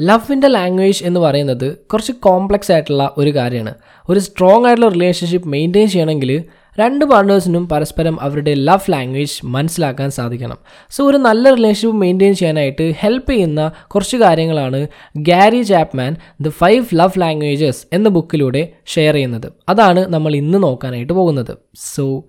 ലവിന്റെ language എന്ന് പറയുന്നത് കുറച്ച് കോംപ്ലക്സ് ആയിട്ടുള്ള ഒരു കാര്യമാണ്. ഒരു സ്ട്രോങ് ആയിട്ടുള്ള റിലേഷൻഷിപ്പ് മെയിന്റെയിൻ ചെയ്യണമെങ്കിൽ രണ്ട് പാർട്ട്നേഴ്സിനും പരസ്പരം അവരുടെ ലവ് ലാംഗ്വേജ് മനസ്സിലാക്കാൻ സാധിക്കണം. സോ ഒരു നല്ല റിലേഷൻഷിപ്പ് മെയിന്റെയിൻ ചെയ്യാനായിട്ട് ഹെൽപ്പ് ചെയ്യുന്ന കുറച്ച് കാര്യങ്ങളാണ് Gary Chapman the five love languages എന്ന ബുക്കിലൂടെ ഷെയർ ചെയ്യുന്നത്. അതാണ് നമ്മൾ ഇന്ന് നോക്കാനായിട്ട് പോകുന്നത്. So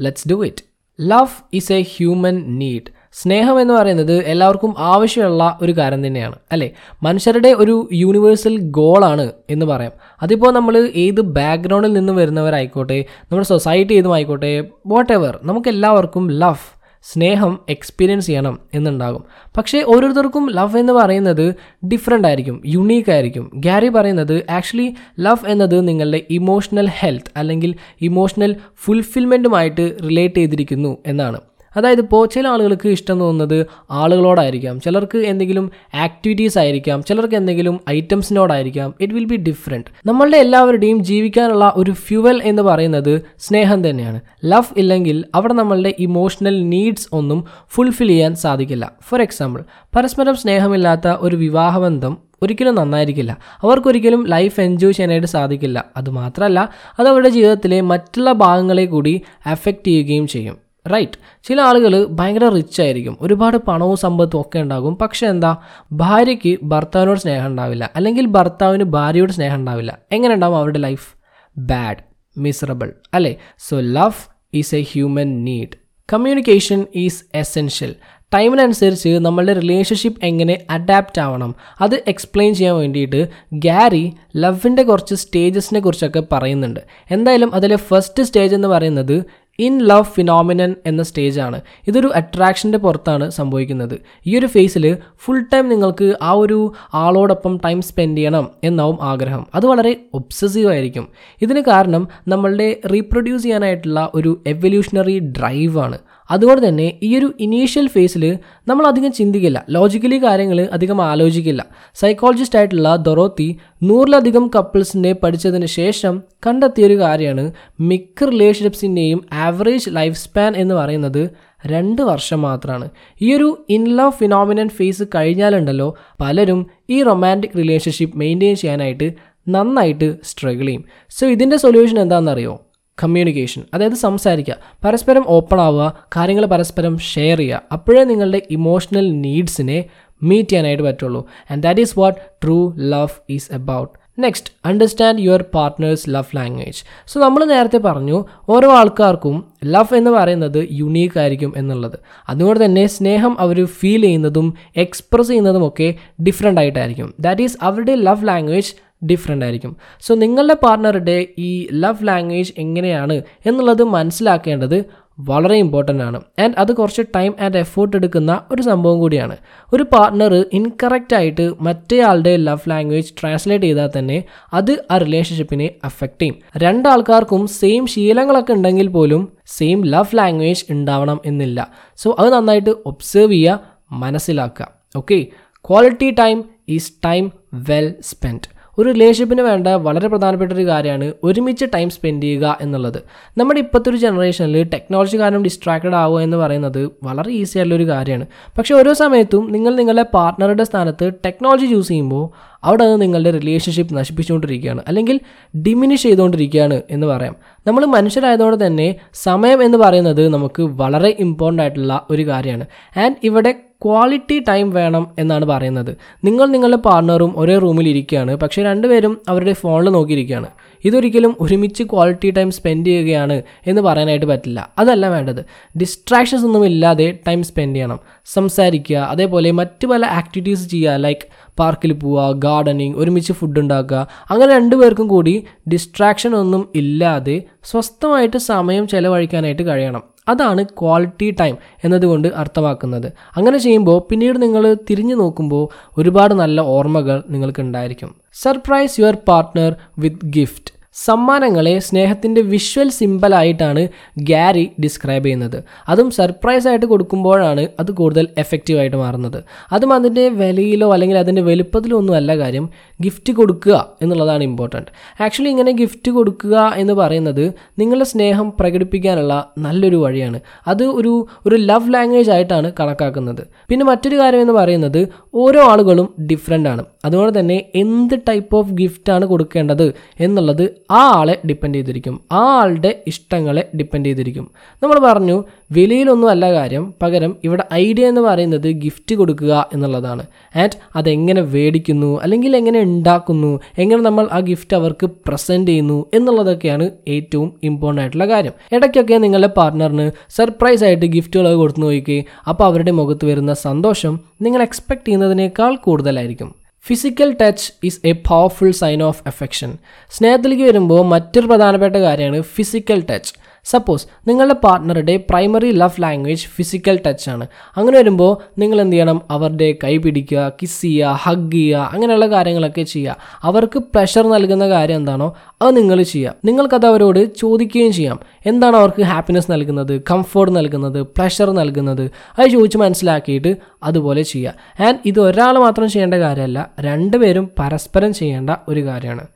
let's do it love is a human need സ്നേഹം എന്ന് പറയുന്നത് എല്ലാവർക്കും ആവശ്യമുള്ള ഒരു കാര്യം തന്നെയാണ് അല്ലേ? മനുഷ്യരുടെ ഒരു യൂണിവേഴ്സൽ ഗോളാണ് എന്ന് പറയാം. അതിപ്പോൾ നമ്മൾ ഏത് ബാക്ക്ഗ്രൗണ്ടിൽ നിന്ന് വരുന്നവരായിക്കോട്ടെ നമ്മുടെ സൊസൈറ്റി ഏതും ആയിക്കോട്ടെ വാട്ട് എവർ നമുക്ക് എല്ലാവർക്കും ലവ് സ്നേഹം എക്സ്പീരിയൻസ് ചെയ്യണം എന്നുണ്ടാകും. പക്ഷേ ഓരോരുത്തർക്കും ലവ് എന്ന് പറയുന്നത് ഡിഫറെന്റ് ആയിരിക്കും യുണീക്ക് ആയിരിക്കും. ഗ്യാരി പറയുന്നത് ആക്ച്വലി ലവ് എന്നത് നിങ്ങളുടെ ഇമോഷണൽ ഹെൽത്ത് അല്ലെങ്കിൽ ഇമോഷണൽ ഫുൾഫിൽമെന്റുമായിട്ട് റിലേറ്റ് ചെയ്തിരിക്കുന്നു എന്നാണ്. അതായത് ഇപ്പോൾ ചില ആളുകൾക്ക് ഇഷ്ടം തോന്നുന്നത് ആളുകളോടായിരിക്കാം. ചിലർക്ക് എന്തെങ്കിലും ആക്ടിവിറ്റീസ് ആയിരിക്കാം. ചിലർക്ക് എന്തെങ്കിലും ഐറ്റംസിനോടായിരിക്കാം ഇറ്റ് വിൽ ബി ഡിഫറെന്റ് നമ്മളുടെ എല്ലാവരുടെയും ജീവിക്കാനുള്ള ഒരു ഫ്യുവൽ എന്ന് പറയുന്നത് സ്നേഹം തന്നെയാണ്. ലവ് ഇല്ലെങ്കിൽ അവിടെ നമ്മളുടെ ഇമോഷണൽ നീഡ്സ് ഒന്നും ഫുൾഫിൽ ചെയ്യാൻ സാധിക്കില്ല. ഫോർ എക്സാമ്പിൾ പരസ്പരം സ്നേഹമില്ലാത്ത ഒരു വിവാഹബന്ധം ഒരിക്കലും നന്നായിരിക്കില്ല. അവർക്കൊരിക്കലും ലൈഫ് എൻജോയ് ചെയ്യാനായിട്ട് സാധിക്കില്ല. അതുമാത്രമല്ല അത് അവരുടെ ജീവിതത്തിലെ മറ്റുള്ള ഭാഗങ്ങളെ കൂടി അഫക്റ്റ് ചെയ്യുകയും ചെയ്യും. റൈറ്റ് ചില ആളുകൾ ഭയങ്കര റിച്ച് ആയിരിക്കും. ഒരുപാട് പണവും സമ്പത്തും ഒക്കെ ഉണ്ടാകും. പക്ഷേ എന്താ? ഭാര്യയ്ക്ക് ഭർത്താവിനോട് സ്നേഹം ഉണ്ടാവില്ല. അല്ലെങ്കിൽ ഭർത്താവിന് ഭാര്യയോട് സ്നേഹം ഉണ്ടാവില്ല. എങ്ങനെ ഉണ്ടാവും അവരുടെ ലൈഫ് ബാഡ് മിസറബിൾ അല്ലേ? So love is a human need communication is essential ടൈമിനനുസരിച്ച് നമ്മളുടെ റിലേഷൻഷിപ്പ് എങ്ങനെ അഡാപ്റ്റ് ആവണം? അത് എക്സ്പ്ലെയിൻ ചെയ്യാൻ വേണ്ടിയിട്ട് ഗാരി ലവിന്റെ കുറച്ച് സ്റ്റേജസിനെ കുറിച്ചൊക്കെ പറയുന്നുണ്ട്. എന്തായാലും അതിലെ ഫസ്റ്റ് സ്റ്റേജ് എന്ന് പറയുന്നത് ഇൻ ലവ് ഫിനോമിനൻ എന്ന സ്റ്റേജാണ്. ഇതൊരു അട്രാക്ഷന്റെ പുറത്താണ് സംഭവിക്കുന്നത്. ഈ ഒരു ഫേസിൽ ഫുൾ ടൈം നിങ്ങൾക്ക് ആ ഒരു ആളോടൊപ്പം ടൈം സ്പെൻഡ് ചെയ്യണം എന്നാവും ആഗ്രഹം. അത് വളരെ ഒബ്സസീവ് ആയിരിക്കും. ഇതിന് കാരണം നമ്മളുടെ റീപ്രൊഡ്യൂസ് ചെയ്യാനായിട്ടുള്ള ഒരു എവല്യൂഷണറി ഡ്രൈവാണ്. അതുകൊണ്ട് തന്നെ ഈ ഒരു ഇനീഷ്യൽ ഫേസിൽ നമ്മൾ അധികം ചിന്തിക്കില്ല. ലോജിക്കലി കാര്യങ്ങൾ അധികം ആലോചിക്കില്ല. സൈക്കോളജിസ്റ്റ് ആയിട്ടുള്ള ദൊറോത്തി നൂറിലധികം കപ്പിൾസിനെ പഠിച്ചതിന് ശേഷം കണ്ടെത്തിയൊരു കാര്യമാണ്. മിക്ക റിലേഷൻഷിപ്സിന്റെയും ആവറേജ് ലൈഫ് സ്പാൻ എന്ന് പറയുന്നത് രണ്ട് വർഷം മാത്രമാണ് ഈ ഒരു ഇൻ ലവ് ഫിനോമിനൻ ഫേസ് കഴിഞ്ഞാലുണ്ടല്ലോ പലരും ഈ റൊമാന്റിക് റിലേഷൻഷിപ്പ് മെയിന്റെയിൻ ചെയ്യാനായിട്ട് നന്നായിട്ട് സ്ട്രഗിൾ ചെയ്യും. സോ ഇതിന്റെ സൊല്യൂഷൻ എന്താണെന്നറിയോ? കമ്മ്യൂണിക്കേഷൻ അതായത് സംസാരിക്കുക പരസ്പരം ഓപ്പൺ ആവുക കാര്യങ്ങൾ പരസ്പരം ഷെയർ ചെയ്യുക. അപ്പോഴേ നിങ്ങളുടെ ഇമോഷണൽ നീഡ്സിനെ മീറ്റ് ചെയ്യാനായിട്ട് പറ്റുള്ളൂ. And that is what true love is about next understand your partner's love language so നമ്മൾ നേരത്തെ പറഞ്ഞു ഓരോ ആൾക്കാർക്കും ലവ് എന്ന് പറയുന്നത് യുണീക്ക് ആയിരിക്കും എന്നുള്ളത്. അതുകൊണ്ട് തന്നെ സ്നേഹം അവർ ഫീൽ ചെയ്യുന്നതും എക്സ്പ്രസ് ചെയ്യുന്നതും ഒക്കെ ഡിഫറെന്റ് ആയിട്ടായിരിക്കും. ദാറ്റ് ഈസ് അവരുടെ ലവ് ലാംഗ്വേജ് ഡിഫറെന്റ് ആയിരിക്കും. സോ നിങ്ങളുടെ പാർട്ട്ണറുടെ ഈ ലവ് ലാംഗ്വേജ് എങ്ങനെയാണ് എന്നുള്ളത് മനസ്സിലാക്കേണ്ടത് വളരെ ഇമ്പോർട്ടന്റ് ആണ്. ആൻഡ് അത് കുറച്ച് ടൈം ആൻഡ് എഫേർട്ട് എടുക്കുന്ന ഒരു സംഭവം കൂടിയാണ്. ഒരു പാർട്ട്ണർ ഇൻകറക്റ്റായിട്ട് മറ്റേയാളുടെ ലവ് ലാംഗ്വേജ് ട്രാൻസ്ലേറ്റ് ചെയ്താൽ തന്നെ അത് ആ റിലേഷൻഷിപ്പിനെ അഫക്റ്റ് ചെയ്യും. രണ്ടാൾക്കാർക്കും സെയിം ശീലങ്ങളൊക്കെ ഉണ്ടെങ്കിൽ പോലും സെയിം ലവ് ലാംഗ്വേജ് ഉണ്ടാവണം എന്നില്ല. സോ അത് നന്നായിട്ട് ഒബ്സേർവ് ചെയ്യുക മനസ്സിലാക്കുക. Okay quality time is time well spend ഒരു റിലേഷൻഷിപ്പിന് വേണ്ട വളരെ പ്രധാനപ്പെട്ട ഒരു കാര്യമാണ് ഒരുമിച്ച് ടൈം സ്പെൻഡ് ചെയ്യുക എന്നുള്ളത്. നമ്മുടെ ഇപ്പോഴത്തെ ഒരു ജനറേഷനിൽ ടെക്നോളജി കാരണം ഡിസ്ട്രാക്റ്റഡ് ആവുക എന്ന് പറയുന്നത് വളരെ ഈസി ആയിട്ടുള്ള ഒരു കാര്യമാണ്. പക്ഷേ ഓരോ സമയത്തും നിങ്ങൾ നിങ്ങളുടെ പാർട്ട്ണറുടെ സ്ഥാനത്ത് ടെക്നോളജി യൂസ് ചെയ്യുമ്പോൾ അവിടെ അത് നിങ്ങളുടെ റിലേഷൻഷിപ്പ് നശിപ്പിച്ചുകൊണ്ടിരിക്കുകയാണ്. അല്ലെങ്കിൽ ഡിമിനിഷ് ചെയ്തുകൊണ്ടിരിക്കുകയാണ് എന്ന് പറയാം. നമ്മൾ മനുഷ്യരായതുകൊണ്ട് തന്നെ സമയം എന്ന് പറയുന്നത് നമുക്ക് വളരെ ഇമ്പോർട്ടന്റ് ആയിട്ടുള്ള ഒരു കാര്യമാണ്. ആൻഡ് ഇവിടെ ക്വാളിറ്റി ടൈം വേണം എന്നാണ് പറയുന്നത്. നിങ്ങൾ നിങ്ങളുടെ പാർട്ണറും ഒരേ റൂമിൽ ഇരിക്കുകയാണ്. പക്ഷേ രണ്ടുപേരും അവരുടെ ഫോണിൽ നോക്കിയിരിക്കുകയാണ്. ഇതൊരിക്കലും ഒരുമിച്ച് ക്വാളിറ്റി ടൈം സ്പെൻഡ് ചെയ്യുകയാണ് എന്ന് പറയാനായിട്ട് പറ്റില്ല. അതല്ല വേണ്ടത്. ഡിസ്ട്രാക്ഷൻസ് ഒന്നും ഇല്ലാതെ ടൈം സ്പെൻഡ് ചെയ്യണം. സംസാരിക്കുക അതേപോലെ മറ്റ് പല ആക്ടിവിറ്റീസ് ചെയ്യുക ലൈക്ക് പാർക്കിൽ പോവുക ഗാർഡനിങ് ഒരുമിച്ച് ഫുഡ് ഉണ്ടാക്കുക. അങ്ങനെ രണ്ടുപേർക്കും കൂടി ഡിസ്ട്രാക്ഷൻ ഒന്നും ഇല്ലാതെ സ്വസ്ഥമായിട്ട് സമയം ചെലവഴിക്കാനായിട്ട് കഴിയണം. അതാണ് ക്വാളിറ്റി ടൈം എന്നതുകൊണ്ട് അർത്ഥമാക്കുന്നത്. അങ്ങനെ ചെയ്യുമ്പോൾ പിന്നീട് നിങ്ങൾ തിരിഞ്ഞു നോക്കുമ്പോൾ ഒരുപാട് നല്ല ഓർമ്മകൾ നിങ്ങൾക്ക് ഉണ്ടായിരിക്കും surprise your partner with gift സമ്മാനങ്ങളെ സ്നേഹത്തിന്റെ വിഷ്വൽ സിമ്പലായിട്ടാണ് ഗാരി ഡിസ്ക്രൈബ് ചെയ്യുന്നത്. അതും സർപ്രൈസ് ആയിട്ട് കൊടുക്കുമ്പോഴാണ് അത് കൂടുതൽ എഫക്റ്റീവായിട്ട് മാറുന്നത്. അതും അതിന്റെ വിലയിലോ അല്ലെങ്കിൽ അതിന്റെ വലുപ്പത്തിലോ ഒന്നും അല്ല കാര്യം ഗിഫ്റ്റ് കൊടുക്കുക എന്നുള്ളതാണ് ഇമ്പോർട്ടന്റ് ആക്ച്വലി ഇങ്ങനെ ഗിഫ്റ്റ് കൊടുക്കുക എന്ന് പറയുന്നത് നിങ്ങളുടെ സ്നേഹം പ്രകടിപ്പിക്കാനുള്ള നല്ലൊരു വഴിയാണ്. അത് ഒരു ഒരു ലവ് ലാംഗ്വേജ് ആയിട്ടാണ് കണക്കാക്കുന്നത്. പിന്നെ മറ്റൊരു കാര്യം എന്ന് പറയുന്നത് ഓരോ ആളുകളും ഡിഫറെന്റ് ആണ്. അതുകൊണ്ട് തന്നെ എന്ത് ടൈപ്പ് ഓഫ് ഗിഫ്റ്റാണ് കൊടുക്കേണ്ടത് എന്നുള്ളത് ആ ആളെ ഡിപ്പെൻഡ് ചെയ്തിരിക്കും. ആ ആളുടെ ഇഷ്ടങ്ങളെ ഡിപ്പെൻഡ് ചെയ്തിരിക്കും. നമ്മൾ പറഞ്ഞു വിലയിലൊന്നും അല്ല കാര്യം. പകരം ഇവിടെ ഐഡിയ എന്ന് പറയുന്നത് ഗിഫ്റ്റ് കൊടുക്കുക എന്നുള്ളതാണ്. ആൻഡ് അതെങ്ങനെ വേടിക്കുന്നു അല്ലെങ്കിൽ എങ്ങനെ ഉണ്ടാക്കുന്നു എങ്ങനെ നമ്മൾ ആ ഗിഫ്റ്റ് അവർക്ക് പ്രസന്റ് ചെയ്യുന്നു എന്നുള്ളതൊക്കെയാണ് ഏറ്റവും ഇമ്പോർട്ടന്റ് ആയിട്ടുള്ള കാര്യം. ഇടയ്ക്കൊക്കെ നിങ്ങളുടെ പാർട്ട്ണറിന് സർപ്രൈസ് ആയിട്ട് ഗിഫ്റ്റുകൾ കൊടുത്തു നോക്കി അപ്പോൾ അവരുടെ മുഖത്ത് വരുന്ന സന്തോഷം നിങ്ങൾ എക്സ്പെക്ട് ചെയ്യുന്നതിനേക്കാൾ കൂടുതലായിരിക്കും. Physical touch is a powerful sign of affection സ്നേഹത്തിലേക്ക് വരുമ്പോൾ മറ്റൊരു പ്രധാനപ്പെട്ട കാര്യമാണ് ഫിസിക്കൽ ടച്ച് സപ്പോസ് നിങ്ങളുടെ പാർട്ട്ണറുടെ primary love language physical touch ആണ്. അങ്ങനെ വരുമ്പോൾ നിങ്ങൾ എന്ത് ചെയ്യണം? അവരുടെ കൈ പിടിക്കുക കിസ് ചെയ്യുക ഹഗ് ചെയ്യുക അങ്ങനെയുള്ള കാര്യങ്ങളൊക്കെ ചെയ്യുക. അവർക്ക് പ്രഷർ നൽകുന്ന കാര്യം എന്താണോ അത് നിങ്ങൾ ചെയ്യുക. നിങ്ങൾക്കത് അവരോട് ചോദിക്കുകയും ചെയ്യാം. എന്താണ് അവർക്ക് ഹാപ്പിനെസ് നൽകുന്നത്? കംഫർട്ട് നൽകുന്നത്? പ്രഷർ നൽകുന്നത്? അത് ചോദിച്ച് മനസ്സിലാക്കിയിട്ട് അതുപോലെ ചെയ്യുക. ആൻഡ് ഇത് ഒരാൾ മാത്രം ചെയ്യേണ്ട കാര്യമല്ല രണ്ടുപേരും പരസ്പരം ചെയ്യേണ്ട ഒരു കാര്യമാണ്.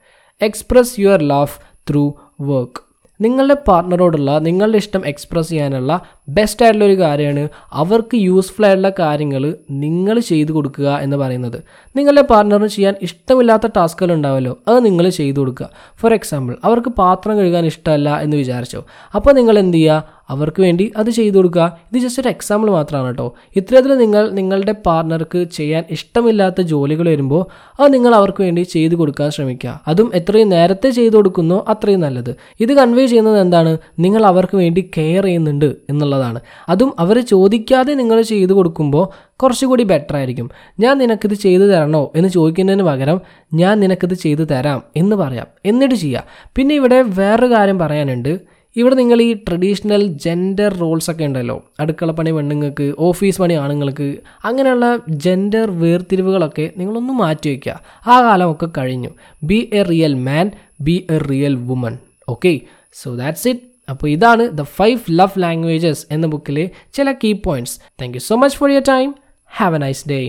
Express your love through work നിങ്ങളുടെ പാർട്ട്ണറോടുള്ള നിങ്ങളുടെ ഇഷ്ടം എക്സ്പ്രസ് ചെയ്യാനുള്ള ബെസ്റ്റ് ആയിട്ടുള്ള ഒരു കാര്യമാണ്. അവർക്ക് യൂസ്ഫുൾ ആയിട്ടുള്ള കാര്യങ്ങൾ നിങ്ങൾ ചെയ്തു കൊടുക്കുക എന്ന് പറയുന്നത്. നിങ്ങളുടെ പാർട്ട്ണറിന് ചെയ്യാൻ ഇഷ്ടമില്ലാത്ത ടാസ്കുകൾ ഉണ്ടാവുമല്ലോ അത് നിങ്ങൾ ചെയ്തു കൊടുക്കുക. ഫോർ എക്സാമ്പിൾ അവർക്ക് പാത്രം കഴുകാൻ ഇഷ്ടമല്ല എന്ന് വിചാരിച്ചോ. അപ്പോൾ നിങ്ങൾ എന്ത് ചെയ്യുക? അവർക്ക് വേണ്ടി അത് ചെയ്തു കൊടുക്കുക. ഇത് ജസ്റ്റ് ഒരു എക്സാമ്പിൾ മാത്രമാണ് കേട്ടോ. ഇത്തരത്തിൽ നിങ്ങൾ നിങ്ങളുടെ പാർട്ണർക്ക് ചെയ്യാൻ ഇഷ്ടമില്ലാത്ത ജോലികൾ വരുമ്പോൾ അത് നിങ്ങൾ അവർക്ക് വേണ്ടി ചെയ്തു കൊടുക്കാൻ ശ്രമിക്കുക. അതും എത്രയും നേരത്തെ ചെയ്തു കൊടുക്കുന്നോ അത്രയും നല്ലത്. ഇത് കൺവേ ചെയ്യുന്നത് എന്താണ്? നിങ്ങൾ അവർക്ക് വേണ്ടി കെയർ ചെയ്യുന്നുണ്ട് എന്നുള്ളതാണ്. അതും അവർ ചോദിക്കാതെ നിങ്ങൾ ചെയ്തു കൊടുക്കുമ്പോൾ കുറച്ചുകൂടി ബെറ്റർ ആയിരിക്കും. ഞാൻ നിനക്കിത് ചെയ്തു തരണോ എന്ന് ചോദിക്കുന്നതിന് പകരം ഞാൻ നിനക്കിത് ചെയ്തു തരാം എന്ന് പറയാം. എന്നിട്ട് ചെയ്യാം. പിന്നെ ഇവിടെ വേറൊരു കാര്യം പറയാനുണ്ട്. ഇവിടെ നിങ്ങൾ ഈ ട്രഡീഷണൽ ജെൻഡർ റോൾസ് ഒക്കെ ഉണ്ടല്ലോ. അടുക്കളപ്പണി പെണ്ണുങ്ങൾക്ക് ഓഫീസ് പണി ആണുങ്ങൾക്ക് അങ്ങനെയുള്ള ജെൻഡർ വേർതിരിവുകളൊക്കെ നിങ്ങളൊന്ന് മാറ്റി വയ്ക്കുക. ആ കാലമൊക്കെ കഴിഞ്ഞു. Be a real man be a real woman okay so that's it അപ്പോൾ ഇതാണ് ദ ഫൈവ് ലവ് ലാംഗ്വേജസ് എന്ന ബുക്കിലെ ചില key points thank you so much for your time have a nice day